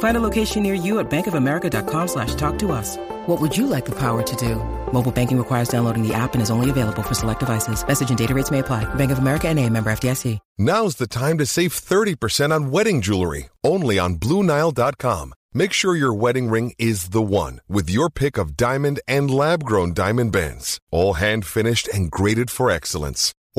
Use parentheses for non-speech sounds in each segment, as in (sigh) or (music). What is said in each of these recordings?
Find a location near you at bankofamerica.com slash talk to us. What would you like the power to do? Mobile banking requires downloading the app and is only available for select devices. Message and data rates may apply. Bank of America and a member FDIC. Now's the time to save 30% on wedding jewelry, only on BlueNile.com. Make sure your wedding ring is the one with your pick of diamond and lab grown diamond bands, all hand finished and graded for excellence.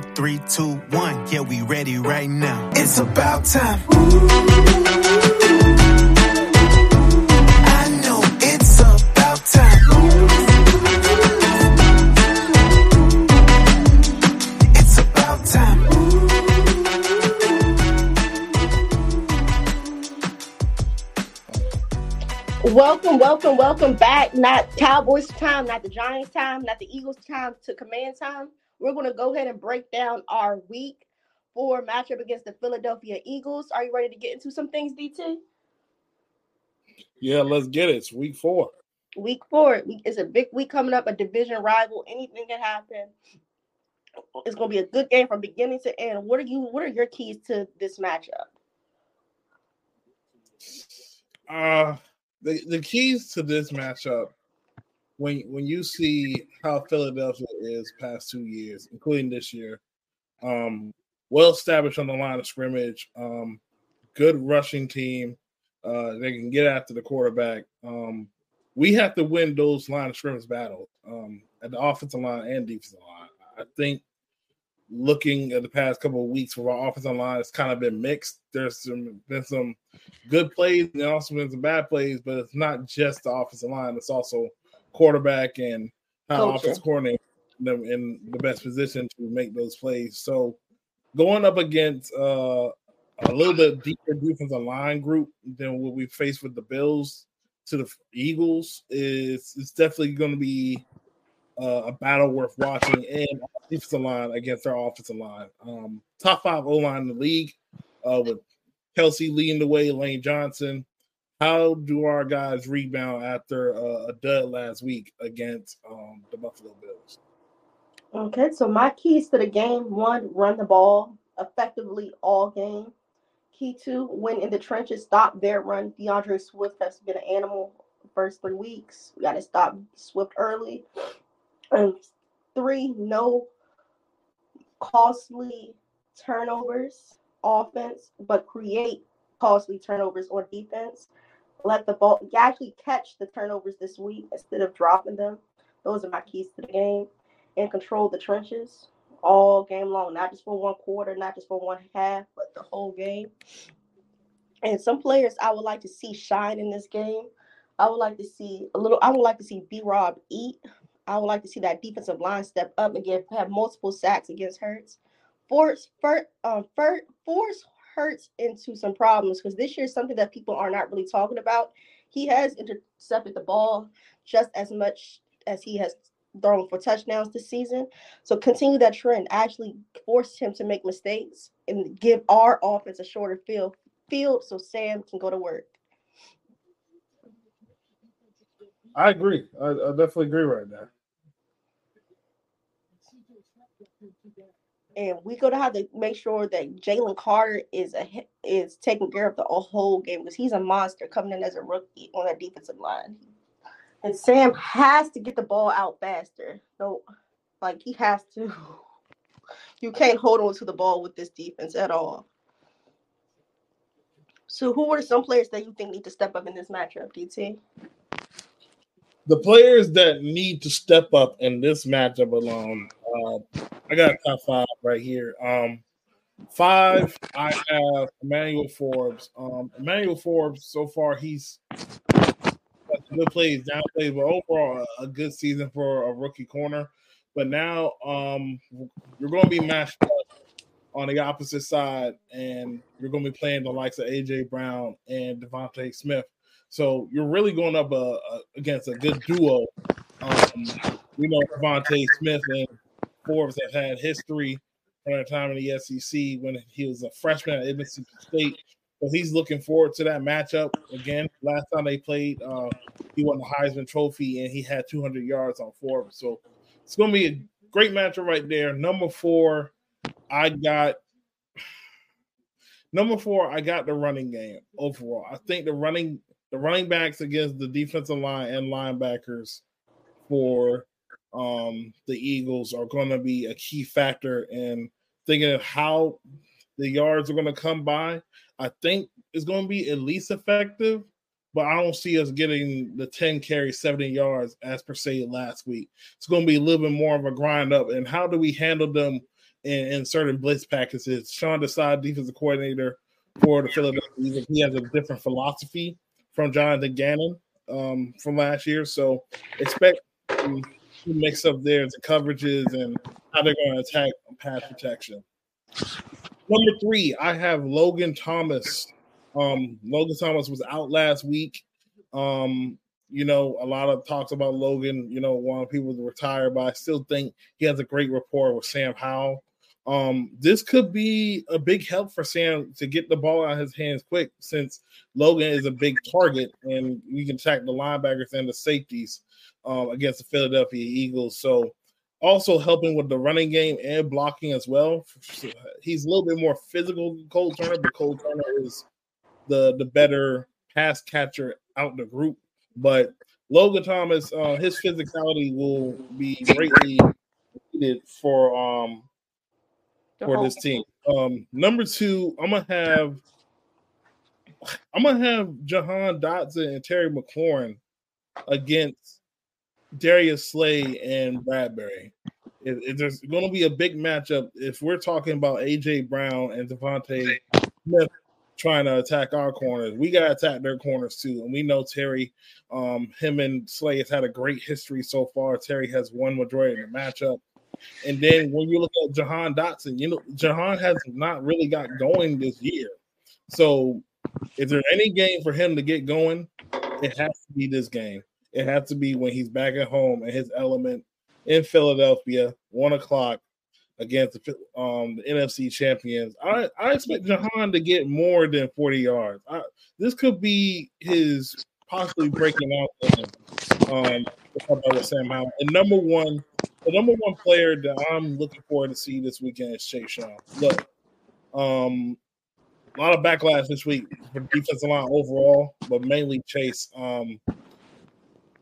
four, three, two, one. Yeah, we ready right now. It's about time. I know it's about time. It's about time. Welcome, welcome, welcome back. Not Cowboys time, not the Giants time, not the Eagles time, to Command time. We're going to go ahead and break down our week four matchup against the Philadelphia Eagles. Are you ready to get into some things, DT? Yeah, let's get it. It's week four. Week four it's a big week coming up, a division rival. Anything can happen. It's going to be a good game from beginning to end. What are you? What are your keys to this matchup? Uh the, the keys to this matchup, when when you see how Philadelphia is past two years, including this year, um, well established on the line of scrimmage, um, good rushing team, uh, they can get after the quarterback. Um, we have to win those line of scrimmage battles um, at the offensive line and defensive line. I think looking at the past couple of weeks for our offensive line, it's kind of been mixed. There's some been some good plays and also been some bad plays, but it's not just the offensive line; it's also quarterback and how Coaching. offense coordinator them in the best position to make those plays. So going up against uh, a little bit deeper defensive line group than what we faced with the Bills to the Eagles is it's definitely going to be uh, a battle worth watching. And defensive line against our offensive line, um, top five O line in the league, uh, with Kelce leading the way, Lane Johnson. How do our guys rebound after uh, a dud last week against um, the Buffalo Bills? Okay, so my keys to the game: one, run the ball effectively all game. Key two, win in the trenches, stop their run. D'Andre Swift has been an animal first three weeks. We got to stop Swift early. And three, no costly turnovers offense, but create costly turnovers on defense. Let the ball you actually catch the turnovers this week instead of dropping them. Those are my keys to the game. And control the trenches all game long, not just for one quarter, not just for one half, but the whole game. And some players I would like to see shine in this game. I would like to see a little. I would like to see B. Rob eat. I would like to see that defensive line step up and get have multiple sacks against Hurts. force for, um, for, force Hurts into some problems because this year is something that people are not really talking about. He has intercepted the ball just as much as he has thrown for touchdowns this season. So continue that trend. Actually force him to make mistakes and give our offense a shorter field field so Sam can go to work. I agree. I, I definitely agree right now. And we're gonna have to make sure that Jalen Carter is a is taking care of the whole game because he's a monster coming in as a rookie on that defensive line. And Sam has to get the ball out faster. No, like he has to. (laughs) You can't hold on to the ball with this defense at all. So, who are some players that you think need to step up in this matchup, DT? The players that need to step up in this matchup alone, uh, I got a top five right here. Um, five, I have Emmanuel Forbes. Um, Emmanuel Forbes, so far, he's good plays, down plays, but overall, a good season for a rookie corner. But now, um, you're going to be matched up on the opposite side, and you're going to be playing the likes of AJ Brown and DeVonta Smith. So you're really going up uh, uh, against a good duo. Um, we know DeVonta Smith and Forbes have had history from their time in the SEC when he was a freshman at Mississippi State. So he's looking forward to that matchup again. Last time they played, uh, he won the Heisman Trophy and he had 200 yards on Forbes. So it's going to be a great matchup right there. Number four, I got number four. I got the running game overall. I think the running the running backs against the defensive line and linebackers for um, the Eagles are going to be a key factor in thinking of how the yards are going to come by. I think it's going to be at least effective, but I don't see us getting the 10 carry, 70 yards as per se last week. It's going to be a little bit more of a grind up. And how do we handle them in, in certain blitz packages? Sean Desai, defensive coordinator for the Philadelphia Eagles, he has a different philosophy from Jonathan Gannon um, from last year. So expect um, mix up there the coverages and how they're going to attack pass protection. Number three, I have Logan Thomas. Um, Logan Thomas was out last week. Um, you know, a lot of talks about Logan, you know, wanting people to retire, but I still think he has a great rapport with Sam Howell. Um, this could be a big help for Sam to get the ball out of his hands quick since Logan is a big target and we can attack the linebackers and the safeties um, against the Philadelphia Eagles. So also helping with the running game and blocking as well. He's a little bit more physical than Cole Turner, but Cole Turner is the the better pass catcher out the group. But Logan Thomas, uh, his physicality will be greatly needed for um for this team. Um, number two, I'm gonna have I'm gonna have Jahan Dotson and Terry McLaurin against Darius Slay and Bradberry. If there's going to be a big matchup, if we're talking about AJ Brown and DeVonta Smith trying to attack our corners, we got to attack their corners too. And we know Terry, um, him and Slay has had a great history so far. Terry has won majority of the matchup. And then when you look at Jahan Dotson, you know, Jahan has not really got going this year. So is there any game for him to get going? It has to be this game. It has to be when he's back at home in his element in Philadelphia, one o'clock against the, um, the NFC champions. I, I expect Jahan to get more than 40 yards. I, this could be his possibly breaking out um, with Sam Howell. And number one, the number one player that I'm looking forward to see this weekend is Chase Young. Look, um, a lot of backlash this week for defensive line overall, but mainly Chase. Um,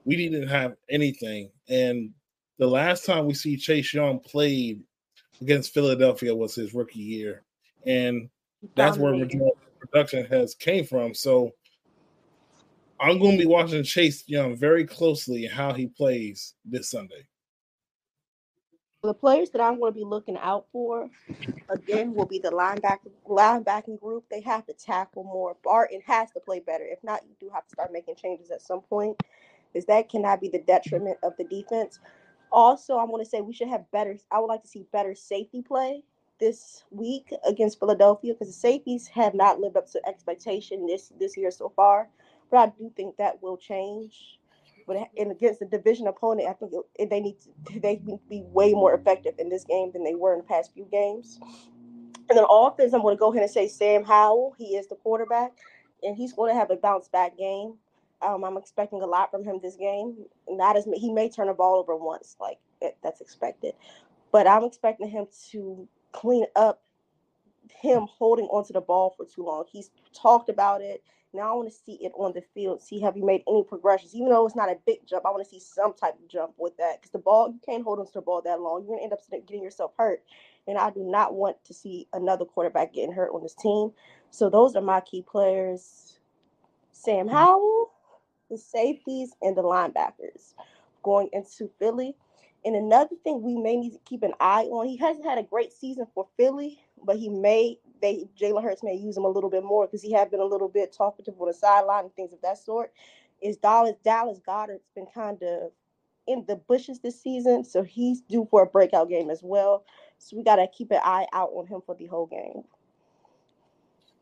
we didn't have anything. And the last time we see Chase Young played against Philadelphia was his rookie year. And that's where production has came from. So I'm going to be watching Chase Young very closely how he plays this Sunday. The players that I'm going to be looking out for again will be the linebacker linebacking group. They have to tackle more. Barton has to play better. If not, you do have to start making changes at some point is that cannot be the detriment of the defense. Also, I want to say we should have better. I would like to see better safety play this week against Philadelphia because the safeties have not lived up to expectation this this year so far. But I do think that will change. But against a division opponent, I think it, they need to they need to be way more effective in this game than they were in the past few games. And then offense, I'm going to go ahead and say Sam Howell. He is the quarterback, and he's going to have a bounce back game. Um, I'm expecting a lot from him this game. Not as he may turn the ball over once, like that's expected, but I'm expecting him to clean up him holding onto the ball for too long. He's talked about it. Now I want to see it on the field. See have you made any progressions, even though it's not a big jump. I want to see some type of jump with that because the ball you can't hold onto the ball that long. You're gonna end up getting yourself hurt, and I do not want to see another quarterback getting hurt on this team. So those are my key players: Sam hmm. Howell, the safeties, and the linebackers going into Philly. And another thing we may need to keep an eye on, he hasn't had a great season for Philly, but he may they Jalen Hurts may use him a little bit more because he had been a little bit talkative on the sideline and things of that sort. Is Dallas Dallas Goedert's been kind of in the bushes this season, so he's due for a breakout game as well. So we gotta keep an eye out on him for the whole game.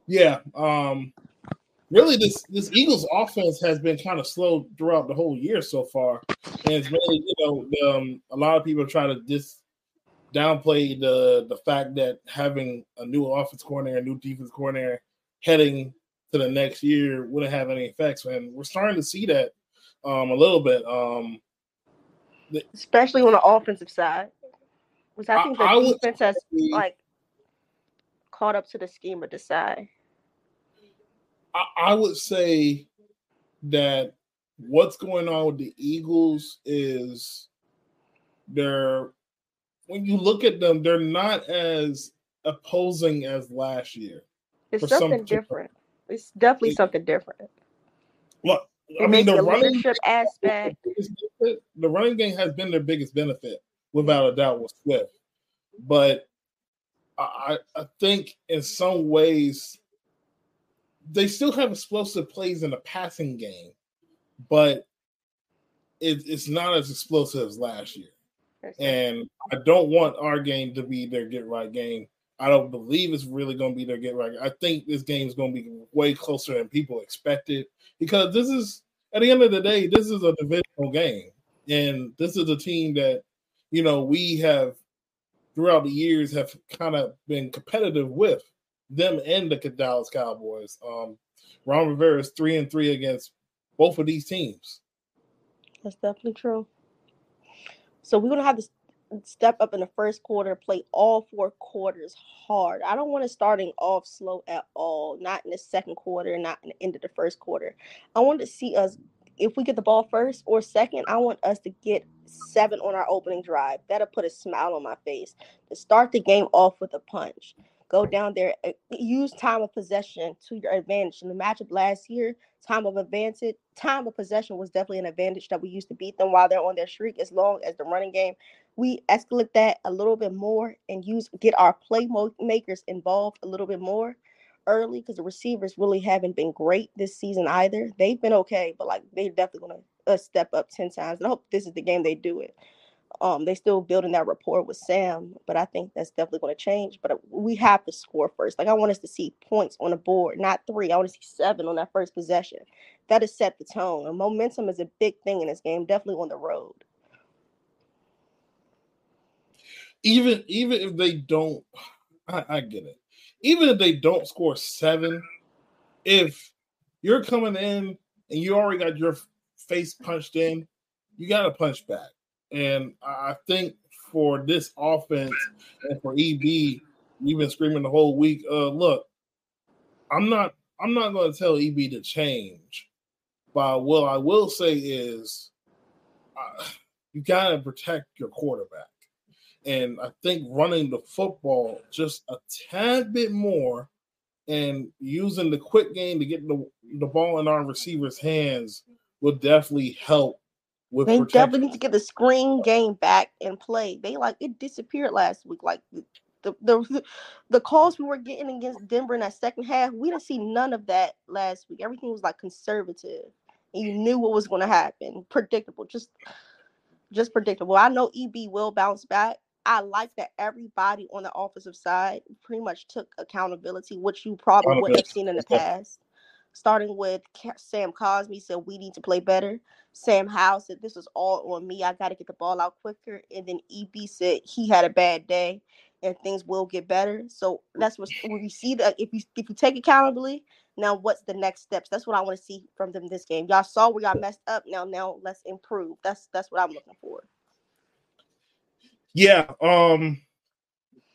Yeah, um, really, this this Eagles offense has been kind of slow throughout the whole year so far, and it's really you know um, a lot of people try to dis downplay the the fact that having a new offense coordinator, a new defense coordinator heading to the next year wouldn't have any effects, and we're starting to see that um, a little bit. Um, Especially on the offensive side, which I think the I, I defense has like caught up to the scheme of the side. I, I would say that what's going on with the Eagles is they're when you look at them, they're not as opposing as last year. It's something different. It's definitely it, something different. Look, I mean, the running aspect. The running game has been their biggest benefit, without a doubt, with Swift. But I, I think in some ways they still have explosive plays in the passing game, but it, it's not as explosive as last year. And I don't want our game to be their get right game. I don't believe it's really going to be their get right. I think this game is going to be way closer than people expected because this is, at the end of the day, this is a divisional game. And this is a team that, you know, we have throughout the years have kind of been competitive with them and the Dallas Cowboys. Um, Ron Rivera is three and three against both of these teams. That's definitely true. So we're gonna have to step up in the first quarter, play all four quarters hard. I don't want to starting off slow at all, not in the second quarter, not in the end of the first quarter. I want to see us if we get the ball first or second, I want us to get seven on our opening drive. That'll put a smile on my face to start the game off with a punch. Go down there, uh, use time of possession to your advantage. In the matchup last year, time of advantage, time of possession was definitely an advantage that we used to beat them while they're on their streak. As long as the running game, we escalate that a little bit more and use get our playmakers involved a little bit more early because the receivers really haven't been great this season either. They've been okay, but like they're definitely gonna uh, step up ten times. And I hope this is the game they do it. Um, they still building that rapport with Sam, but I think that's definitely going to change. But uh, we have to score first. Like I want us to see points on the board, not three. I want to see seven on that first possession. That has set the tone. And momentum is a big thing in this game, definitely on the road. Even even if they don't, I, I get it. Even if they don't score seven, if you're coming in and you already got your face punched in, you got to punch back. And I think for this offense and for EB, you've been screaming the whole week. Uh, look, I'm not. I'm not going to tell EB to change, but what I will say is, uh, you got to protect your quarterback. And I think running the football just a tad bit more and using the quick game to get the, the ball in our receivers' hands will definitely help with they definitely need to get the screen game back and play. They like it disappeared last week. Like the the the calls we were getting against Denver in that second half, we didn't see none of that last week. Everything was like conservative, and you knew what was going to happen. Predictable, just just predictable. I know EB will bounce back. I like that everybody on the offensive side pretty much took accountability, which you probably wouldn't have seen in the past. Starting with Sam Cosmi said we need to play better. Sam Howell said this was all on me. I got to get the ball out quicker. And then EB said he had a bad day and things will get better. So that's what when we see that if you if you take accountability, now what's the next steps? That's what I want to see from them this game. Y'all saw where y'all messed up. Now now let's improve. That's that's what I'm looking for. Yeah. Um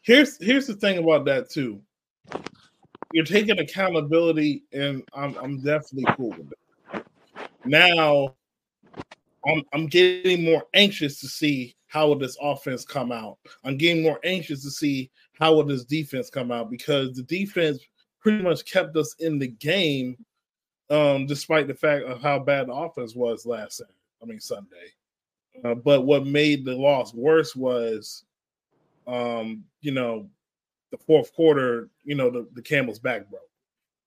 here's here's the thing about that too. You're taking accountability, and I'm I'm definitely cool with it. Now I'm I'm getting more anxious to see how will this offense come out. I'm getting more anxious to see how will this defense come out because the defense pretty much kept us in the game, um, despite the fact of how bad the offense was last Saturday. I mean Sunday. Uh, but what made the loss worse was, um, you know, the fourth quarter. You know, the, the Camel's back broke,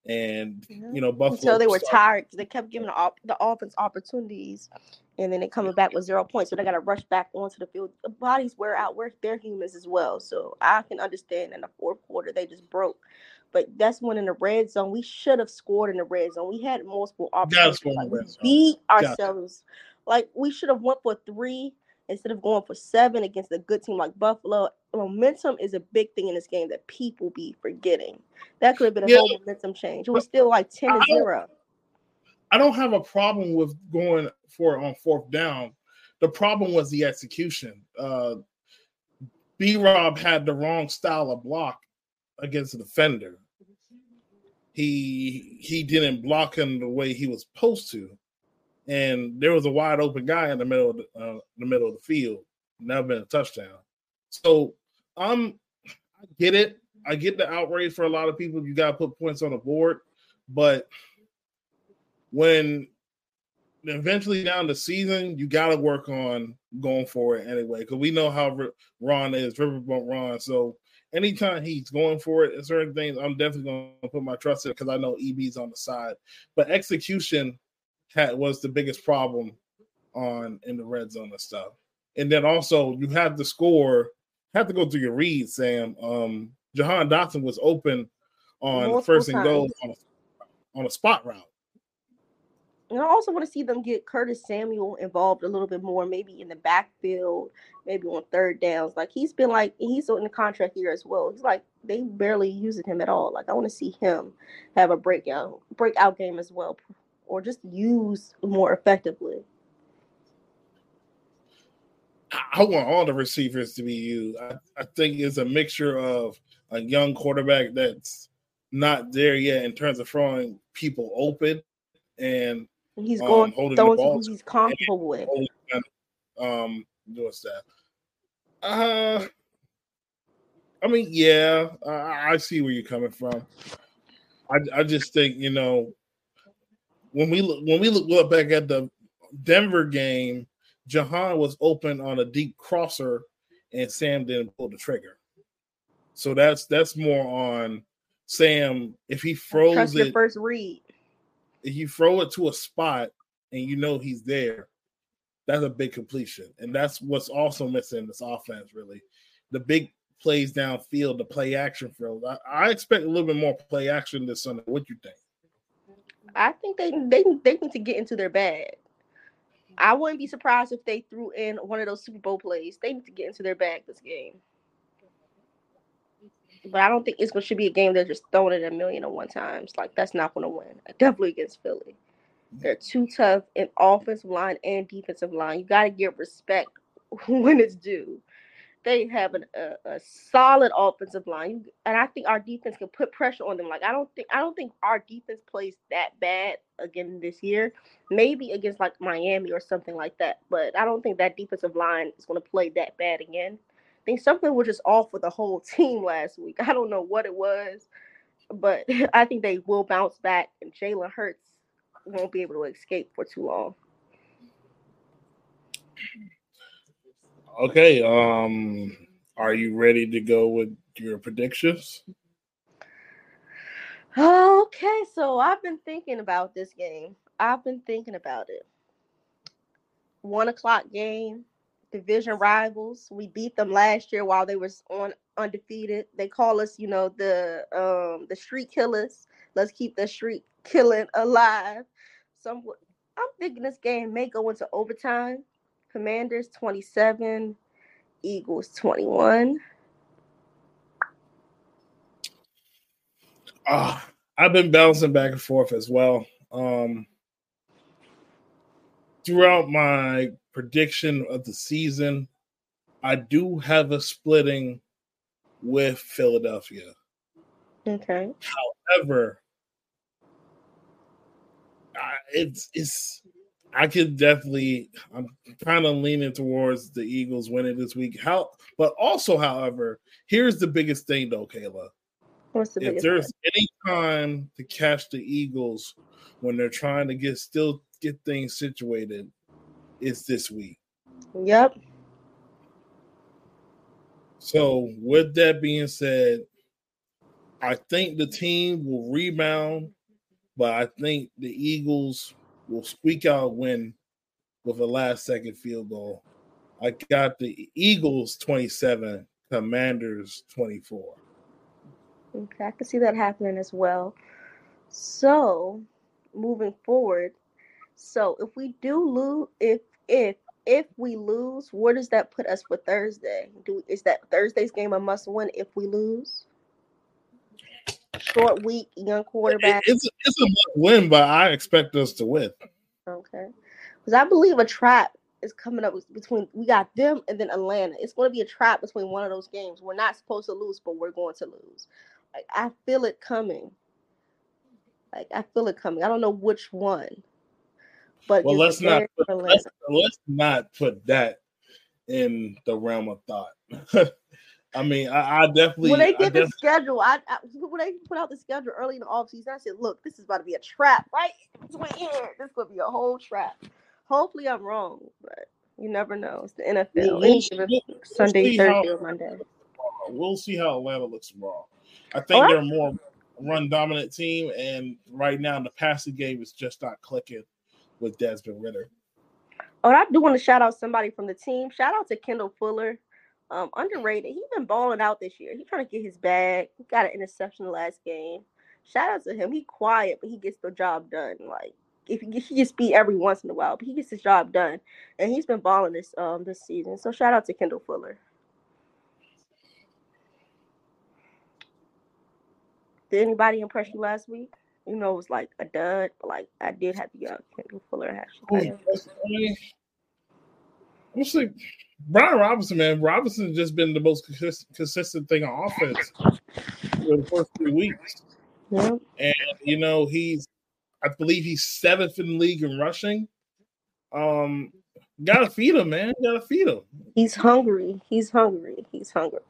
and you know Buffalo. Until they were started. tired, they kept giving the, the offense opportunities, and then they coming back with zero points. So they got to rush back onto the field. The bodies wear out. We're they're humans as well. So I can understand in the fourth quarter they just broke. But that's when in the red zone we should have scored in the red zone. We had multiple opportunities. Like, we beat ourselves. Like we should have went for three instead of going for seven against a good team like Buffalo. Momentum is a big thing in this game that people be forgetting. That could have been a yeah. whole momentum change. It was still like 10 to 0. I don't have a problem with going for it on fourth down. The problem was the execution. Uh, B Rob had the wrong style of block against the defender. He he didn't block him the way he was supposed to and there was a wide open guy in the middle of the, uh, the middle of the field. Never been a touchdown. So I'm, I get it. I get the outrage for a lot of people. You got to put points on the board, but when eventually down the season, you got to work on going for it anyway. Because we know how Ron is, Riverboat Ron. So anytime he's going for it, certain things, I'm definitely going to put my trust in because I know EB's on the side. But execution had was the biggest problem on in the red zone and stuff. And then also you have to score, have to go through your read, Sam. Um Jahan Dotson was open on Multiple first and goal on a, on a spot route. And I also want to see them get Curtis Samuel involved a little bit more, maybe in the backfield, maybe on third downs. Like he's been like he's in the contract year as well. He's like they barely using him at all. Like I want to see him have a breakout breakout game as well or just used more effectively? I want all the receivers to be used. I, I think it's a mixture of a young quarterback that's not there yet in terms of throwing people open and he's um, going holding throwing the ball he's comfortable with. um, what's that? Uh, I mean, yeah, I, I see where you're coming from. I, I just think you know when we look when we look, back at the Denver game, Jahan was open on a deep crosser, and Sam didn't pull the trigger. So that's that's more on Sam. If he throws Trust it, first read. If you throw it to a spot and you know he's there, that's a big completion, and that's what's also missing in this offense. Really, the big plays downfield, the play action throws. I, I expect a little bit more play action this Sunday. What you think? I think they they they need to get into their bag. I wouldn't be surprised if they threw in one of those Super Bowl plays. They need to get into their bag this game. But I don't think it's going to be a game they're just throwing it a million and one times. Like that's not going to win. Definitely against Philly. They're too tough in offensive line and defensive line. You got to give respect (laughs) when it's due they have an, a, a solid offensive line, and I think our defense can put pressure on them. Like I don't think I don't think our defense plays that bad again this year. Maybe against like Miami or something like that, but I don't think that defensive line is going to play that bad again. I think something was just off with the whole (laughs) team last week. I don't know what it was, but (laughs) I think they will bounce back, and Jalen Hurts won't be able to escape for too long. Okay. Um, are you ready to go with your predictions? Okay, so I've been thinking about this game. I've been thinking about it. One o'clock game, division rivals. We beat them last year while they was on undefeated. They call us, you know, the um the street killers. Let's keep the street killing alive. Some I'm thinking this game may go into overtime. Commanders 27, Eagles 21. Uh, I've been bouncing back and forth as well. Um, throughout my prediction of the season, I do have a splitting with Philadelphia. Okay. However, I, it's it's I could definitely I'm kind of leaning towards the Eagles winning this week. How but also, however, here's the biggest thing though, Kayla. What's the If there's thing? any time to catch the Eagles when they're trying to get still get things situated, it's this week. Yep. So, with that being said, I think the team will rebound, but I think the Eagles will squeak out win with a last second field goal. I got the Eagles 27, Commanders 24. Okay, I can see that happening as well. So, moving forward, so if we do lose, if if if we lose, where does that put us for Thursday? Do is that Thursday's game a must win if we lose? Short week, young quarterback. It's, it's a win, but I expect us to win. Okay, because I believe a trap is coming up between we got them and then Atlanta. It's going to be a trap between one of those games. We're not supposed to lose, but we're going to lose. Like, I feel it coming. Like I feel it coming. I don't know which one, but Well, let's not put, let's, let's not put that in the realm of thought. (laughs) I mean, I, I definitely. when they did the schedule, I, I when they put out the schedule early in the offseason, I said, "Look, this is about to be a trap, right? It's right here. This to be a whole trap." Hopefully, I'm wrong, but you never know. It's the NFL. We'll- we'll- we'll- we'll Sunday, how- Thursday, or Monday. we'll see how Atlanta looks tomorrow. I think Oh, they're a more run dominant team, and right now the passing game is just not clicking with Desmond Ridder. Oh, I do want to shout out somebody from the team. Shout out to Kendall Fuller. Um, underrated. He's been balling out this year. He's trying to get his bag. He got an interception the last game. Shout out to him. He quiet, but he gets the job done. Like if he, he beat every once in a while, but he gets his job done. And he's been balling this um this season. So shout out to Kendall Fuller. Did anybody impress you last week? You know, it was like a dud, but like I did have get out Kendall Fuller actually. I'm just like Brian Robinson, man. Robinson's just been the most consist- consistent thing on offense for the first three weeks. Yeah. And you know, he's I believe he's seventh in the league in rushing. Um, gotta feed him, man. Gotta feed him. He's hungry. He's hungry. He's hungry.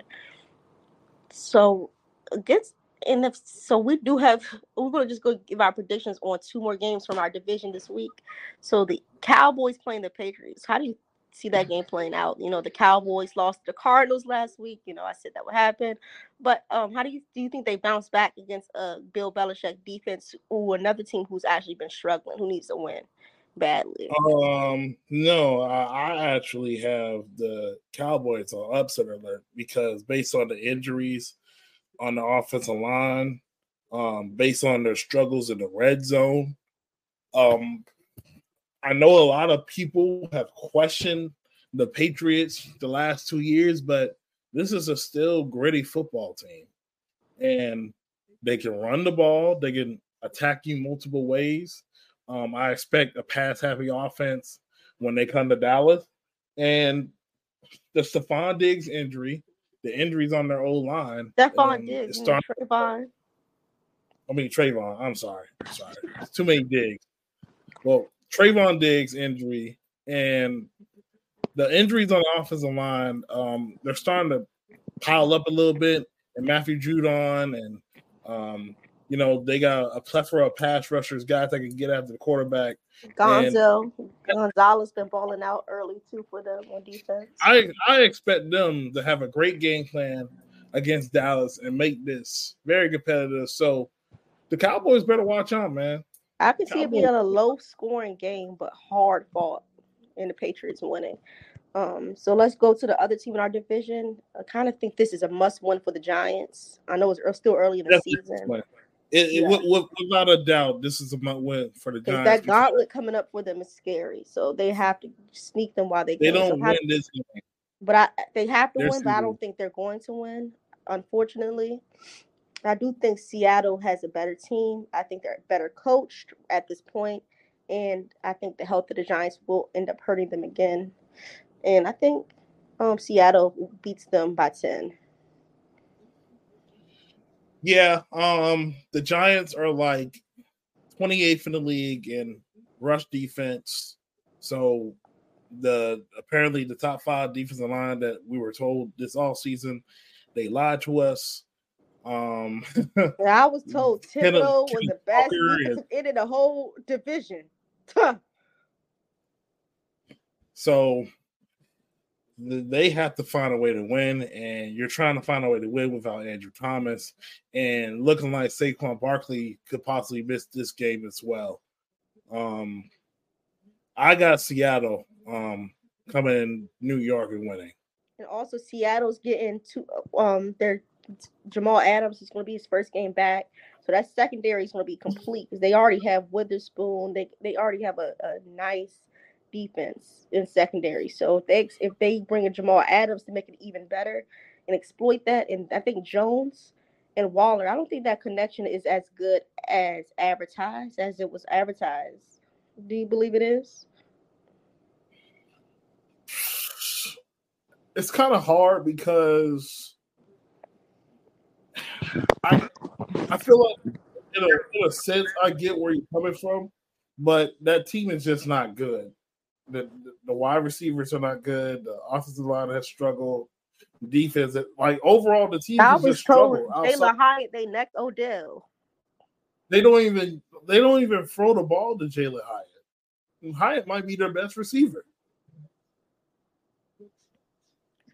So against and if so we do have we're gonna just go give our predictions on two more games from our division this week. So the Cowboys playing the Patriots. How do you see that game playing out? You know, the Cowboys lost the Cardinals last week. You know, I said that would happen. But um how do you do you think they bounce back against uh Bill Belichick defense or another team who's actually been struggling, who needs to win badly? Um, no, I, I actually have the Cowboys on upset alert because based on the injuries on the offensive line, um, based on their struggles in the red zone, um, I know a lot of people have questioned the Patriots the last two years, but this is a still gritty football team, and they can run the ball, they can attack you multiple ways. Um, I expect a pass heavy offense when they come to Dallas. And the Stefon Diggs injury, the injuries on their old line. Stefon um, Diggs, starting- Trevon. I mean Trevon. I'm sorry. I'm sorry. It's too many digs. Well, Trevon Diggs injury and the injuries on the offensive line, um, they're starting to pile up a little bit. And Matthew Judon and um, you know, they got a plethora of pass rushers, guys that can get after the quarterback. Gonzo, Gonzalez been balling out early too for them on defense. I I expect them to have a great game plan against Dallas and make this very competitive. So the Cowboys better watch out, man. I can see it being a low scoring game, but hard fought, and the Patriots winning. Um, so let's go to the other team in our division. I kind of think this is a must win for the Giants. I know it's still early in the season. It, yeah. it, without a doubt, this is a must win for the Giants. That gauntlet coming up for them is scary, so they have to sneak them while they, they can. They don't so win this game. But I, they have to they're win, but I don't think they're going to win. Unfortunately, I do think Seattle has a better team. I think they're better coached at this point, and I think the health of the Giants will end up hurting them again. And I think um, Seattle beats them by ten. Yeah, um, the Giants are like 28th in the league in rush defense. So the apparently the top five defensive line that we were told this all season, they lied to us. Um I was (laughs) told Thibodeaux was the best in the whole division. so they have to find a way to win, and you're trying to find a way to win without Andrew Thomas, and looking like Saquon Barkley could possibly miss this game as well. Um, I got Seattle um, coming in New York and winning, and also Seattle's getting to um their Jamal Adams is going to be his first game back. So that secondary is going to be complete because they already have Witherspoon. They they already have a, a nice defense in secondary. So if they if they bring a Jamal Adams to make it even better and exploit that, and I think Jones and Waller, I don't think that connection is as good as advertised as it was advertised. Do you believe it is? It's kind of hard because I I feel like in a, in a sense I get where you're coming from, but that team is just not good the, the wide receivers are not good. The offensive line has struggled. Defense, like overall, the team. I was told Jalin Hyatt they necked Odell. They don't even they don't even throw the ball to Jalin Hyatt. Hyatt might be their best receiver.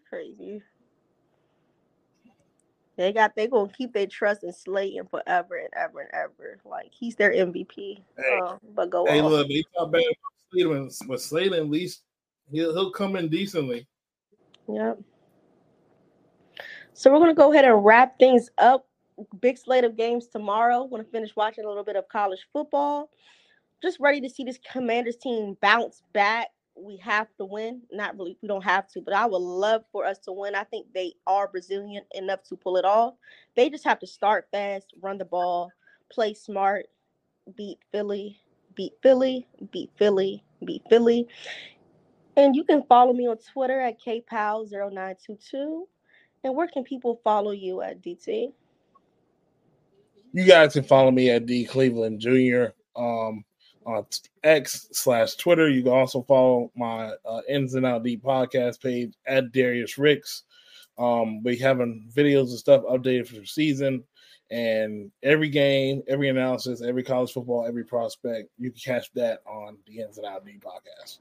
Crazy. They got they gonna keep their trust in Slayton forever and ever and ever. Like he's their MVP. Hey, uh, but go hey, on. look, they talk bad Slayton, but Slayton at least he'll he'll come in decently. Yep. So we're gonna go ahead and wrap things up. Big slate of games tomorrow. We're gonna finish watching a little bit of college football. Just ready to see this Commanders team bounce back. We have to win. Not really, we don't have to, but I would love for us to win. I think they are resilient enough to pull it off. They just have to start fast, run the ball, play smart, beat Philly, beat Philly, beat Philly, beat Philly. And you can follow me on Twitter at kpow0922. And where can people follow you at DT? You guys can follow me at D Cleveland Jr. Um, on X slash Twitter. You can also follow my uh, Ins and Out Deep podcast page at Darius Ricks. Um, we having videos and stuff updated for the season and every game, every analysis, every college football, every prospect, you can catch that on the Ins and Out D podcast.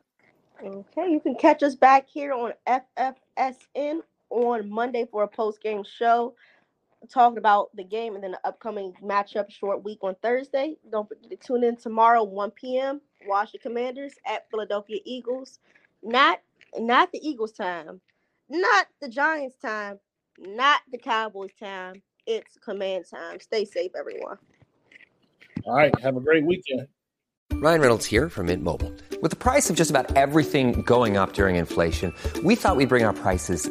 Okay, you can catch us back here on FFSN on Monday for a post game show talking about the game and then the upcoming matchup short week on Thursday. Don't forget to tune in tomorrow, 1 p.m. Watch the Commanders at Philadelphia Eagles. Not not the Eagles time, not the Giants time, not the Cowboys time. It's command time. Stay safe, everyone. All right. Have a great weekend. Ryan Reynolds here from Mint Mobile. With the price of just about everything going up during inflation, we thought we'd bring our prices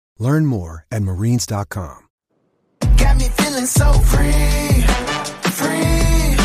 Learn more at marines.com. Got me feeling so free, free.